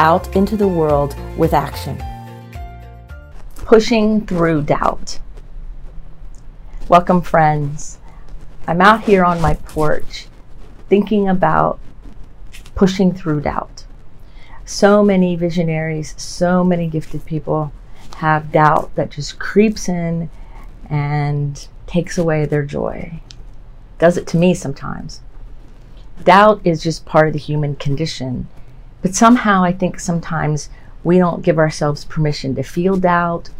out into the world with action. Pushing through doubt. Welcome, friends. I'm out here on my porch thinking about pushing through doubt. So many visionaries, so many gifted people have doubt that just creeps in and takes away their joy. Does it to me sometimes. Doubt is just part of the human condition. But somehow I think sometimes we don't give ourselves permission to feel doubt,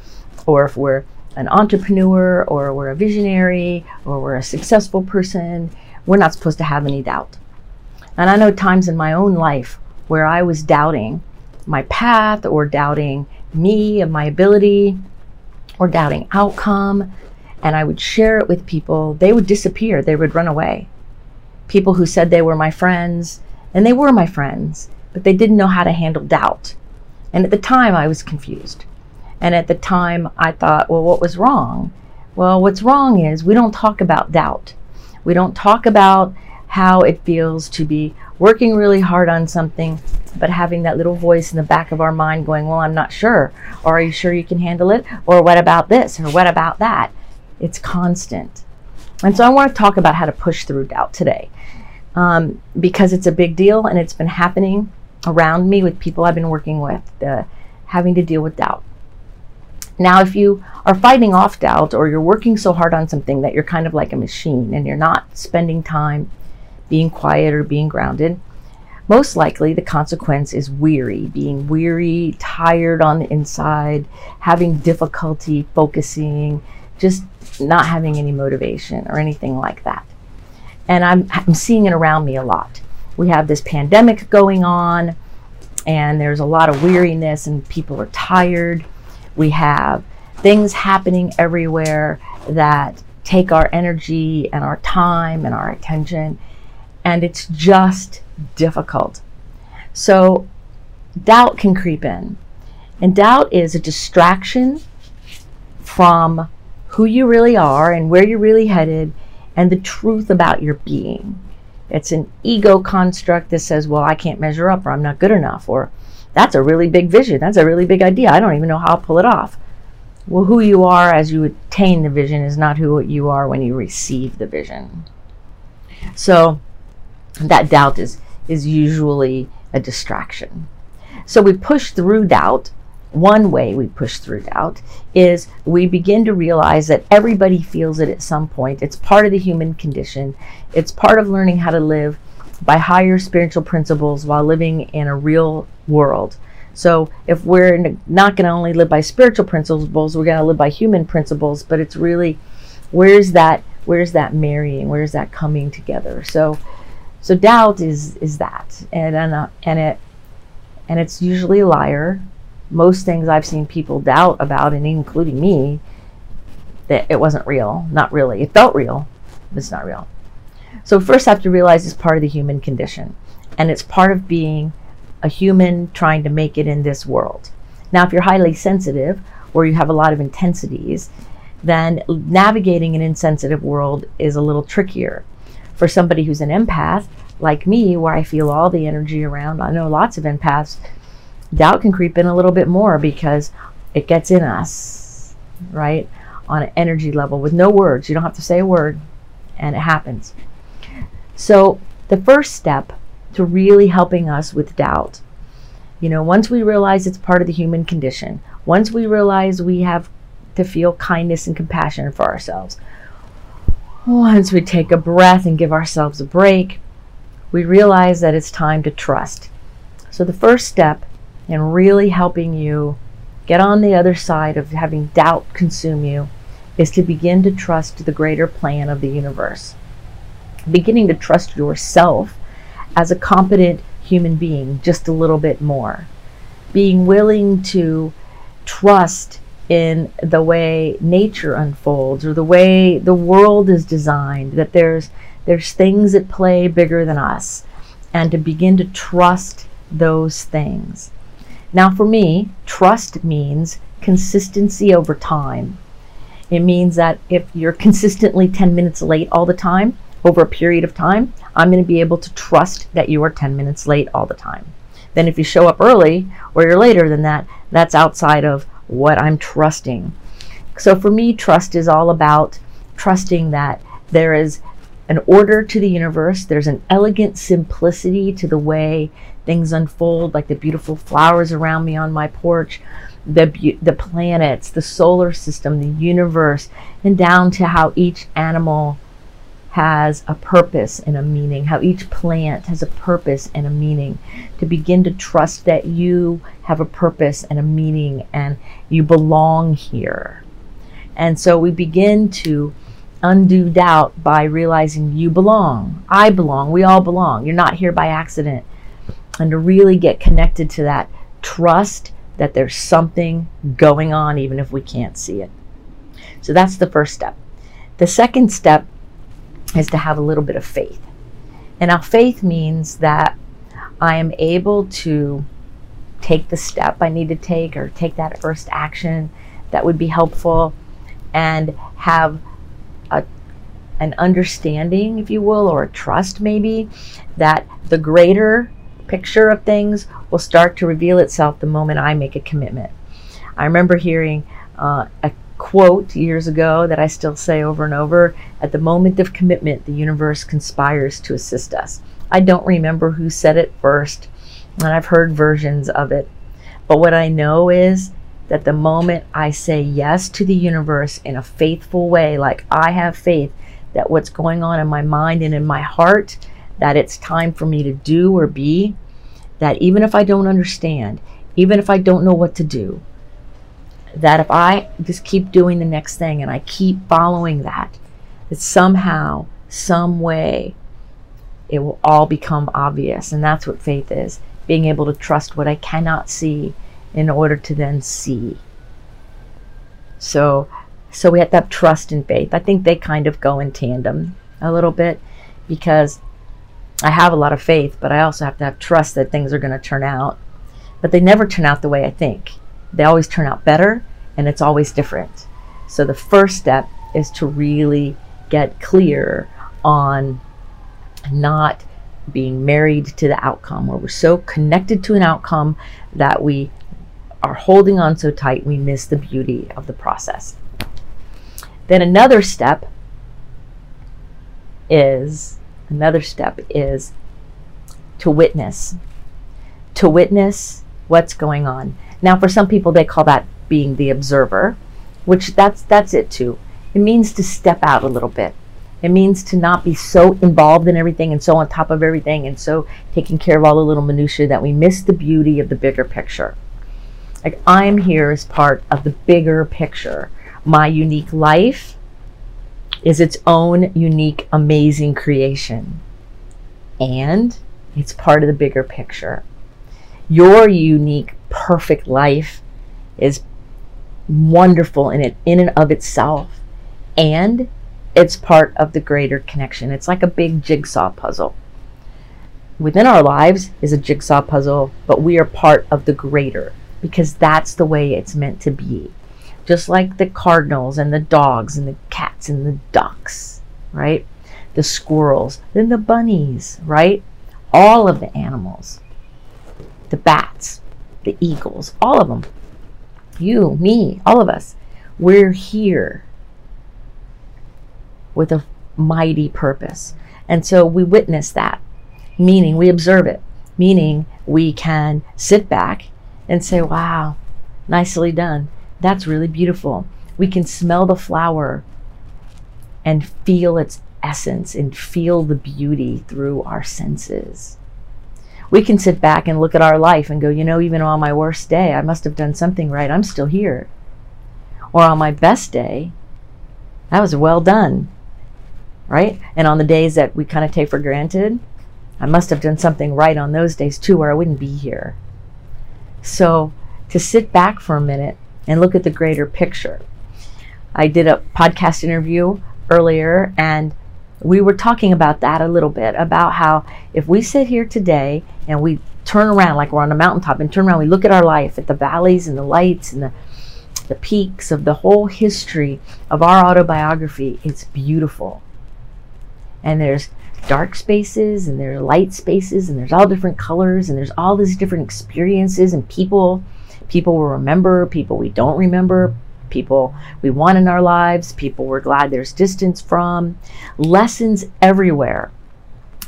or if we're an entrepreneur or we're a visionary or we're a successful person, we're not supposed to have any doubt. And I know times in my own life where I was doubting my path or doubting me and my ability or doubting outcome. And I would share it with people. They would disappear, they would run away. People who said they were my friends, and they were my friends, but they didn't know how to handle doubt. And at the time, I was confused. And at the time, I thought, well, what was wrong? Well, what's wrong is we don't talk about doubt. We don't talk about how it feels to be working really hard on something, but having that little voice in the back of our mind going, well, I'm not sure. Or are you sure you can handle it? Or what about this? Or what about that? It's constant. And so I want to talk about how to push through doubt today um, because it's a big deal and it's been happening around me with people I've been working with, uh, having to deal with doubt. Now, if you are fighting off doubt or you're working so hard on something that you're kind of like a machine and you're not spending time being quiet or being grounded, most likely the consequence is weary, being weary, tired on the inside, having difficulty focusing, just not having any motivation or anything like that. And I'm, I'm seeing it around me a lot. We have this pandemic going on, and there's a lot of weariness, and people are tired we have things happening everywhere that take our energy and our time and our attention, and it's just difficult. So, doubt can creep in. And doubt is a distraction from who you really are and where you're really headed and the truth about your being. It's an ego construct that says, well, I can't measure up or I'm not good enough or that's a really big vision. That's a really big idea. I don't even know how I'll pull it off. Well, who you are as you attain the vision is not who you are when you receive the vision. So that doubt is is usually a distraction. So we push through doubt. One way we push through doubt is we begin to realize that everybody feels it at some point. It's part of the human condition. It's part of learning how to live by higher spiritual principles while living in a real world. So if we're not going to only live by spiritual principles, we're going to live by human principles. But it's really where's that where's that marrying? Where's that coming together? So so doubt is is that, and and, uh, and it and it's usually a liar. Most things I've seen people doubt about, and including me, that it wasn't real. Not really. It felt real, but it's not real. So first I have to realize it's part of the human condition. And it's part of being a human trying to make it in this world. Now, if you're highly sensitive or you have a lot of intensities, then navigating an insensitive world is a little trickier. For somebody who's an empath, like me, where I feel all the energy around, I know lots of empaths, doubt can creep in a little bit more because it gets in us, right? On an energy level with no words. You don't have to say a word, and it happens. So, the first step to really helping us with doubt, you know, once we realize it's part of the human condition, once we realize we have to feel kindness and compassion for ourselves, once we take a breath and give ourselves a break, we realize that it's time to trust. So, the first step in really helping you get on the other side of having doubt consume you is to begin to trust the greater plan of the universe beginning to trust yourself as a competent human being just a little bit more. Being willing to trust in the way nature unfolds or the way the world is designed that there's there's things at play bigger than us and to begin to trust those things now for me trust means consistency over time it means that if you're consistently 10 minutes late all the time over a period of time i'm going to be able to trust that you are 10 minutes late all the time then if you show up early or you're later than that that's outside of what I'm trusting. So for me, trust is all about trusting that there is an order to the universe, there's an elegant simplicity to the way things unfold, like the beautiful flowers around me on my porch, the, the planets, the solar system, the universe, and down to how each animal has a purpose and a meaning, how each plant has a purpose and a meaning, to begin to trust that you have a purpose and a meaning and you belong here. And so we begin to undo doubt by realizing you belong, I belong, we all belong. You're not here by accident. And to really get connected to that trust that there's something going on, even if we can't see it. So that's the first step. The second step is to have a little bit of faith. And now faith means that I am able to take the step I need to take or take that first action that would be helpful and have an understanding, if you will, or a trust maybe that the greater picture of things will start to reveal itself the moment I make a commitment. I remember hearing uh, a quote years ago that I still say over and over at the moment of commitment, the universe conspires to assist us. I don't remember who said it first, and I've heard versions of it. But what I know is that the moment I say yes to the universe in a faithful way, like I have faith that what's going on in my mind and in my heart, that it's time for me to do or be, that even if I don't understand, even if I don't know what to do, that if I just keep doing the next thing and I keep following that, that somehow, some way, it will all become obvious. And that's what faith is being able to trust what I cannot see in order to then see. So, so we have to have trust and faith. I think they kind of go in tandem a little bit because I have a lot of faith, but I also have to have trust that things are going to turn out. But they never turn out the way I think they always turn out better and it's always different. So the first step is to really get clear on not being married to the outcome, where we're so connected to an outcome that we are holding on so tight we miss the beauty of the process. Then another step is another step is to witness. To witness what's going on. Now, for some people, they call that being the observer, which that's that's it too. It means to step out a little bit. It means to not be so involved in everything and so on top of everything and so taking care of all the little minutiae that we miss the beauty of the bigger picture. Like I'm here as part of the bigger picture. My unique life is its own unique, amazing creation. And it's part of the bigger picture. Your unique, perfect life is wonderful in it in and of itself and it's part of the greater connection it's like a big jigsaw puzzle within our lives is a jigsaw puzzle but we are part of the greater because that's the way it's meant to be just like the cardinals and the dogs and the cats and the ducks right the squirrels then the bunnies right all of the animals the bats, the eagles, all of them. You, me, all of us. We're here with a mighty purpose. And so we witness that, meaning we observe it, meaning we can sit back and say, wow, nicely done. That's really beautiful. We can smell the flower and feel its essence and feel the beauty through our senses we can sit back and look at our life and go, you know, even on my worst day, I must have done something right. I'm still here. Or on my best day, that was well done. Right? And on the days that we kind of take for granted, I must have done something right on those days too, or I wouldn't be here. So to sit back for a minute and look at the greater picture. I did a podcast interview earlier and we were talking about that a little bit about how if we sit here today and we turn around like we're on a mountaintop and turn around, we look at our life, at the valleys and the lights and the, the peaks of the whole history of our autobiography, it's beautiful. And there's dark spaces and there are light spaces and there's all different colors and there's all these different experiences and people people will remember people we don't remember people we want in our lives people we're glad there's distance from lessons everywhere.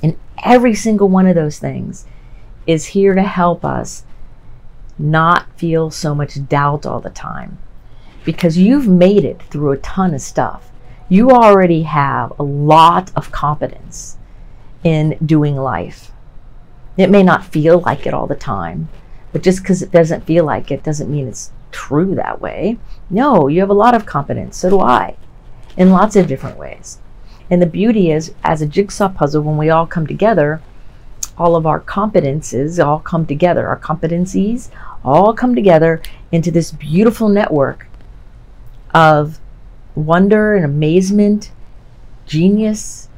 And every single one of those things is here to help us not feel so much doubt all the time. Because you've made it through a ton of stuff. You already have a lot of competence in doing life. It may not feel like it all the time, but just because it doesn't feel like it doesn't mean it's true that way. No, you have a lot of competence. So do I, in lots of different ways. And the beauty is, as a jigsaw puzzle, when we all come together, all of our competences all come together. Our competencies all come together into this beautiful network of wonder and amazement, genius,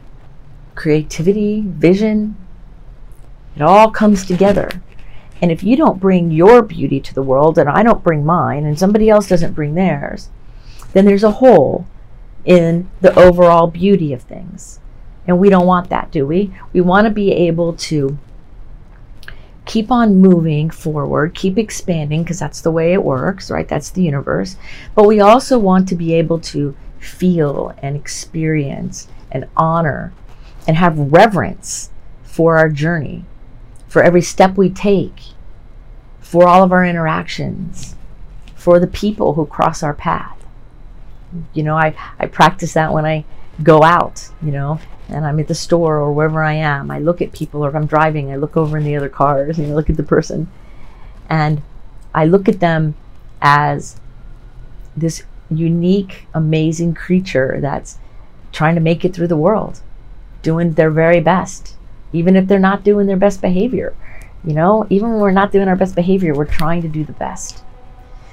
creativity, vision. It all comes together. And if you don't bring your beauty to the world, and I don't bring mine, and somebody else doesn't bring theirs, then there's a hole in the overall beauty of things. And we don't want that, do we? We want to be able to keep on moving forward, keep expanding, because that's the way it works, right? That's the universe. But we also want to be able to feel and experience and honor and have reverence for our journey, for every step we take, for all of our interactions, for the people who cross our path. You know, I, I practice that when I go out, you know, and I'm at the store or wherever I am. I look at people, or if I'm driving, I look over in the other cars, and I look at the person. And I look at them as this unique, amazing creature that's trying to make it through the world doing their very best, even if they're not doing their best behavior. You know, even when we're not doing our best behavior, we're trying to do the best.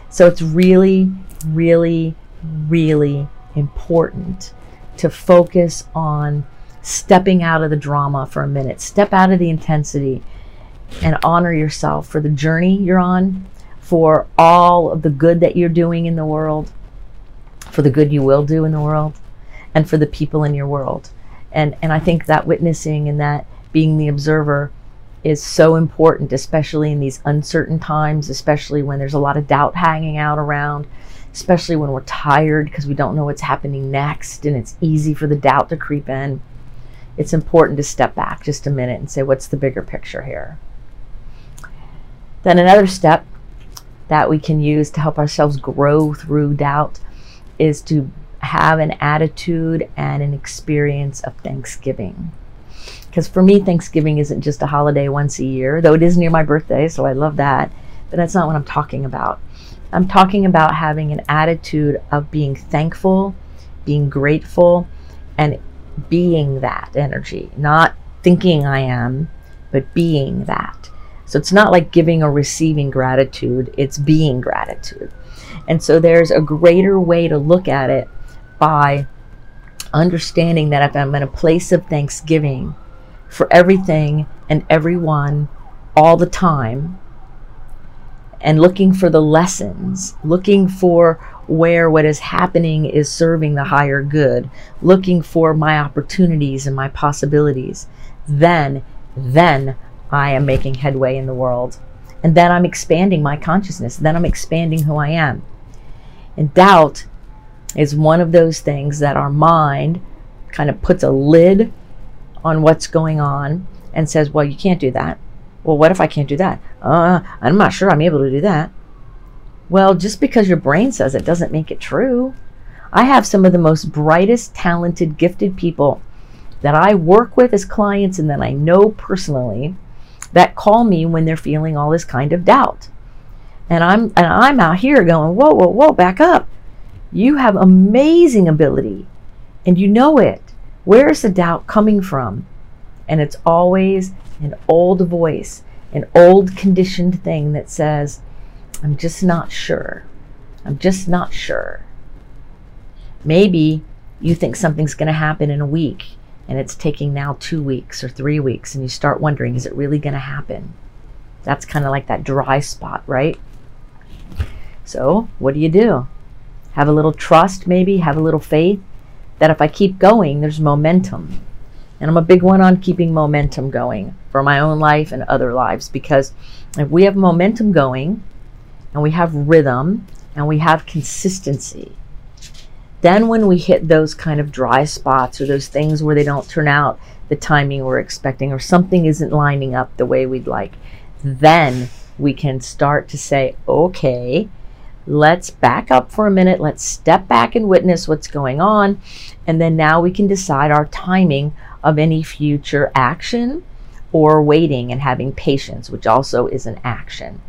So it's really, really, really important to focus on stepping out of the drama for a minute, step out of the intensity, and honor yourself for the journey you're on, for all of the good that you're doing in the world, for the good you will do in the world, and for the people in your world and and I think that witnessing and that being the observer is so important, especially in these uncertain times, especially when there's a lot of doubt hanging out around, especially when we're tired because we don't know what's happening next and it's easy for the doubt to creep in. It's important to step back just a minute and say, what's the bigger picture here? Then another step that we can use to help ourselves grow through doubt is to have an attitude and an experience of Thanksgiving. Because for me, Thanksgiving isn't just a holiday once a year, though it is near my birthday, so I love that. But that's not what I'm talking about. I'm talking about having an attitude of being thankful, being grateful, and being that energy, not thinking I am, but being that. So it's not like giving or receiving gratitude, it's being gratitude. And so there's a greater way to look at it by understanding that if I'm in a place of thanksgiving for everything and everyone all the time, and looking for the lessons, looking for where what is happening is serving the higher good, looking for my opportunities and my possibilities, then, then I am making headway in the world. And then I'm expanding my consciousness. Then I'm expanding who I am. And doubt is one of those things that our mind kind of puts a lid on what's going on and says, well, you can't do that. Well, what if I can't do that? Uh, I'm not sure I'm able to do that. Well, just because your brain says it doesn't make it true. I have some of the most brightest, talented, gifted people that I work with as clients and that I know personally that call me when they're feeling all this kind of doubt. And I'm and I'm out here going, whoa, whoa, whoa, back up. You have amazing ability and you know it. Where's the doubt coming from? And it's always an old voice, an old conditioned thing that says, I'm just not sure. I'm just not sure. Maybe you think something's going to happen in a week and it's taking now two weeks or three weeks, and you start wondering, is it really going to happen? That's kind of like that dry spot, right? So, what do you do? Have a little trust, maybe, have a little faith that if I keep going, there's momentum. And I'm a big one on keeping momentum going for my own life and other lives because if we have momentum going and we have rhythm and we have consistency, then when we hit those kind of dry spots or those things where they don't turn out the timing we're expecting or something isn't lining up the way we'd like, then we can start to say, okay, let's back up for a minute. Let's step back and witness what's going on. And then now we can decide our timing of any future action or waiting and having patience, which also is an action.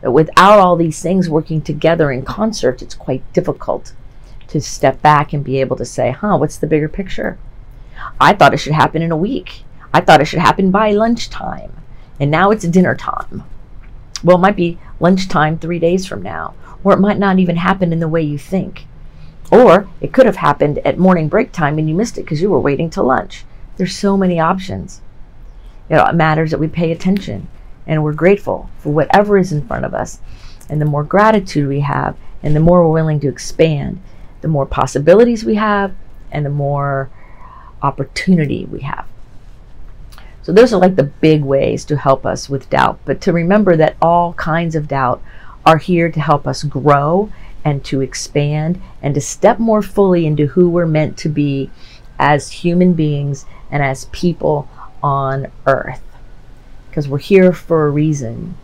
But without all these things working together in concert, it's quite difficult to step back and be able to say, huh, what's the bigger picture? I thought it should happen in a week. I thought it should happen by lunchtime. And now it's dinner time. Well, it might be lunchtime three days from now, or it might not even happen in the way you think. Or it could have happened at morning break time and you missed it because you were waiting till lunch. There's so many options. It matters that we pay attention and we're grateful for whatever is in front of us. And the more gratitude we have, and the more we're willing to expand, the more possibilities we have and the more opportunity we have. So, those are like the big ways to help us with doubt. But to remember that all kinds of doubt are here to help us grow and to expand and to step more fully into who we're meant to be as human beings and as people on earth. Because we're here for a reason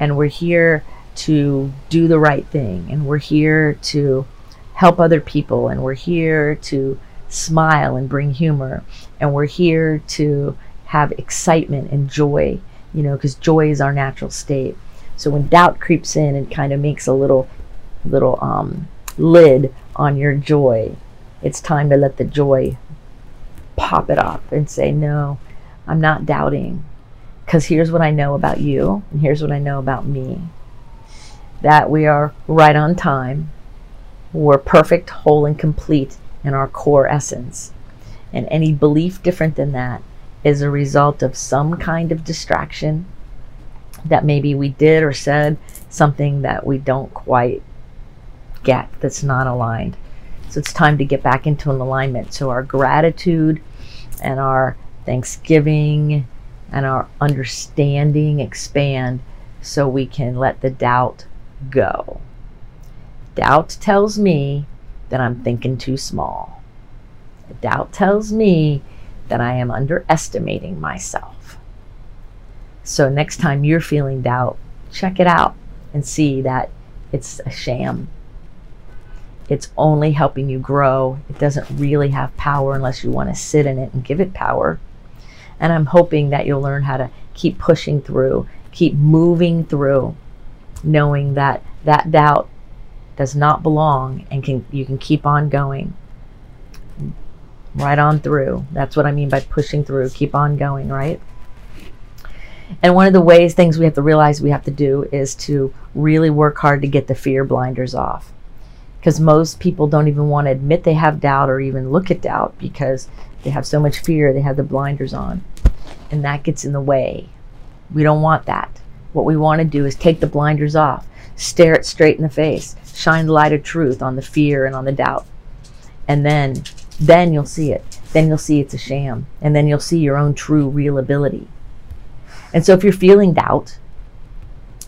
and we're here to do the right thing and we're here to help other people and we're here to smile and bring humor and we're here to have excitement and joy you know because joy is our natural state. So when doubt creeps in and kind of makes a little little um, lid on your joy. It's time to let the joy pop it up and say no i'm not doubting. Because here's what i know about you and here's what i know about me. That we are right on time. We're perfect, whole, and complete in our core essence. And any belief different than that is a result of some kind of distraction that maybe we did or said something that we don't quite get, that's not aligned. So it's time to get back into an alignment. So our gratitude and our thanksgiving and our understanding expand so we can let the doubt go. Doubt tells me that I'm thinking too small. Doubt tells me that I am underestimating myself. So next time you're feeling doubt, check it out and see that it's a sham. It's only helping you grow. It doesn't really have power unless you want to sit in it and give it power. And I'm hoping that you'll learn how to keep pushing through, keep moving through, knowing that that doubt does not belong and can you can keep on going right on through. That's what i mean by pushing through. Keep on going right? And one of the ways things we have to realize we have to do is to really work hard to get the fear blinders off. Because most people don't even want to admit they have doubt or even look at doubt because they have so much fear they have the blinders on. And that gets in the way. We don't want that. What we want to do is take the blinders off. Stare it straight in the face. Shine the light of truth on the fear and on the doubt. And then then you'll see it. Then you'll see it's a sham. And then you'll see your own true real ability. And so if you're feeling doubt,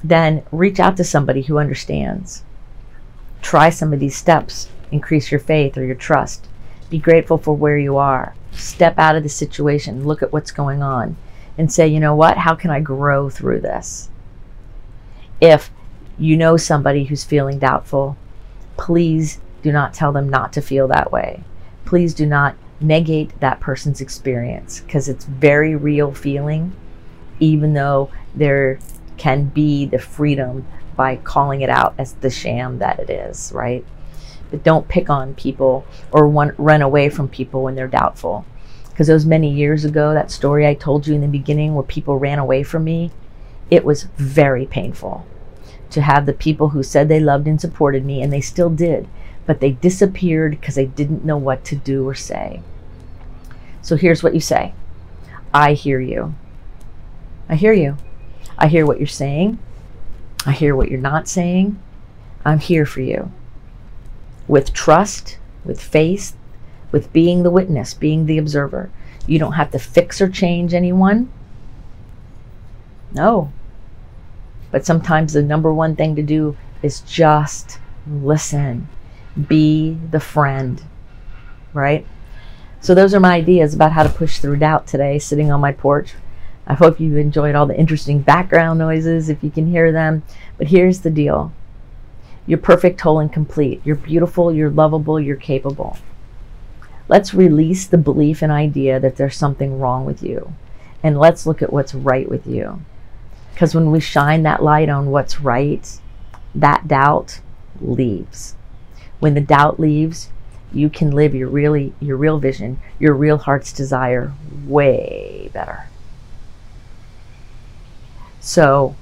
then reach out to somebody who understands. Try some of these steps. Increase your faith or your trust. Be grateful for where you are. Step out of the situation. Look at what's going on and say, you know what? How can I grow through this? If you know somebody who's feeling doubtful, please do not tell them not to feel that way. Please do not negate that person's experience because it's very real feeling, even though there can be the freedom by calling it out as the sham that it is, right? But don't pick on people or run, run away from people when they're doubtful. Because those many years ago, that story I told you in the beginning where people ran away from me, it was very painful to have the people who said they loved and supported me, and they still did, but they disappeared because they didn't know what to do or say. So here's what you say I hear you. I hear you. I hear what you're saying. I hear what you're not saying. I'm here for you. With trust, with faith, with being the witness, being the observer. You don't have to fix or change anyone. No. But sometimes the number one thing to do is just listen, be the friend, right? So, those are my ideas about how to push through doubt today, sitting on my porch. I hope you've enjoyed all the interesting background noises if you can hear them. But here's the deal you're perfect, whole, and complete. You're beautiful, you're lovable, you're capable. Let's release the belief and idea that there's something wrong with you. And let's look at what's right with you. Because when we shine that light on what's right, that doubt leaves. When the doubt leaves, you can live your really your real vision, your real heart's desire way better. So,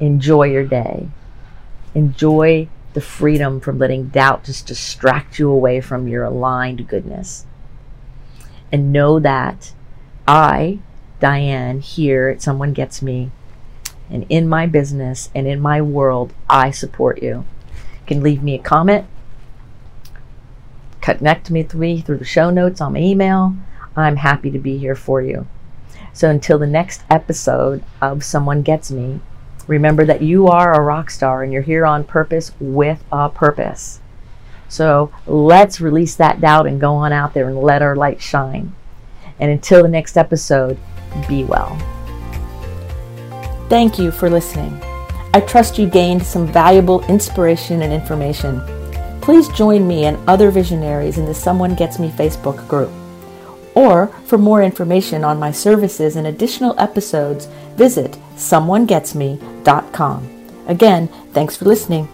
enjoy your day. Enjoy the freedom from letting doubt just distract you away from your aligned goodness. And know that I, Diane, here at Someone Gets Me, and in my business and in my world, I support you. You can leave me a comment, connect with me through the show notes on my email. I'm happy to be here for you. So until the next episode of Someone Gets Me, Remember that you are a rock star and you're here on purpose with a purpose. So let's release that doubt and go on out there and let our light shine. And until the next episode, be well. Thank you for listening. I trust you gained some valuable inspiration and information. Please join me and other visionaries in the Someone Gets Me Facebook group. Or for more information on my services and additional episodes, visit someonegetsme.com. Again, thanks for listening.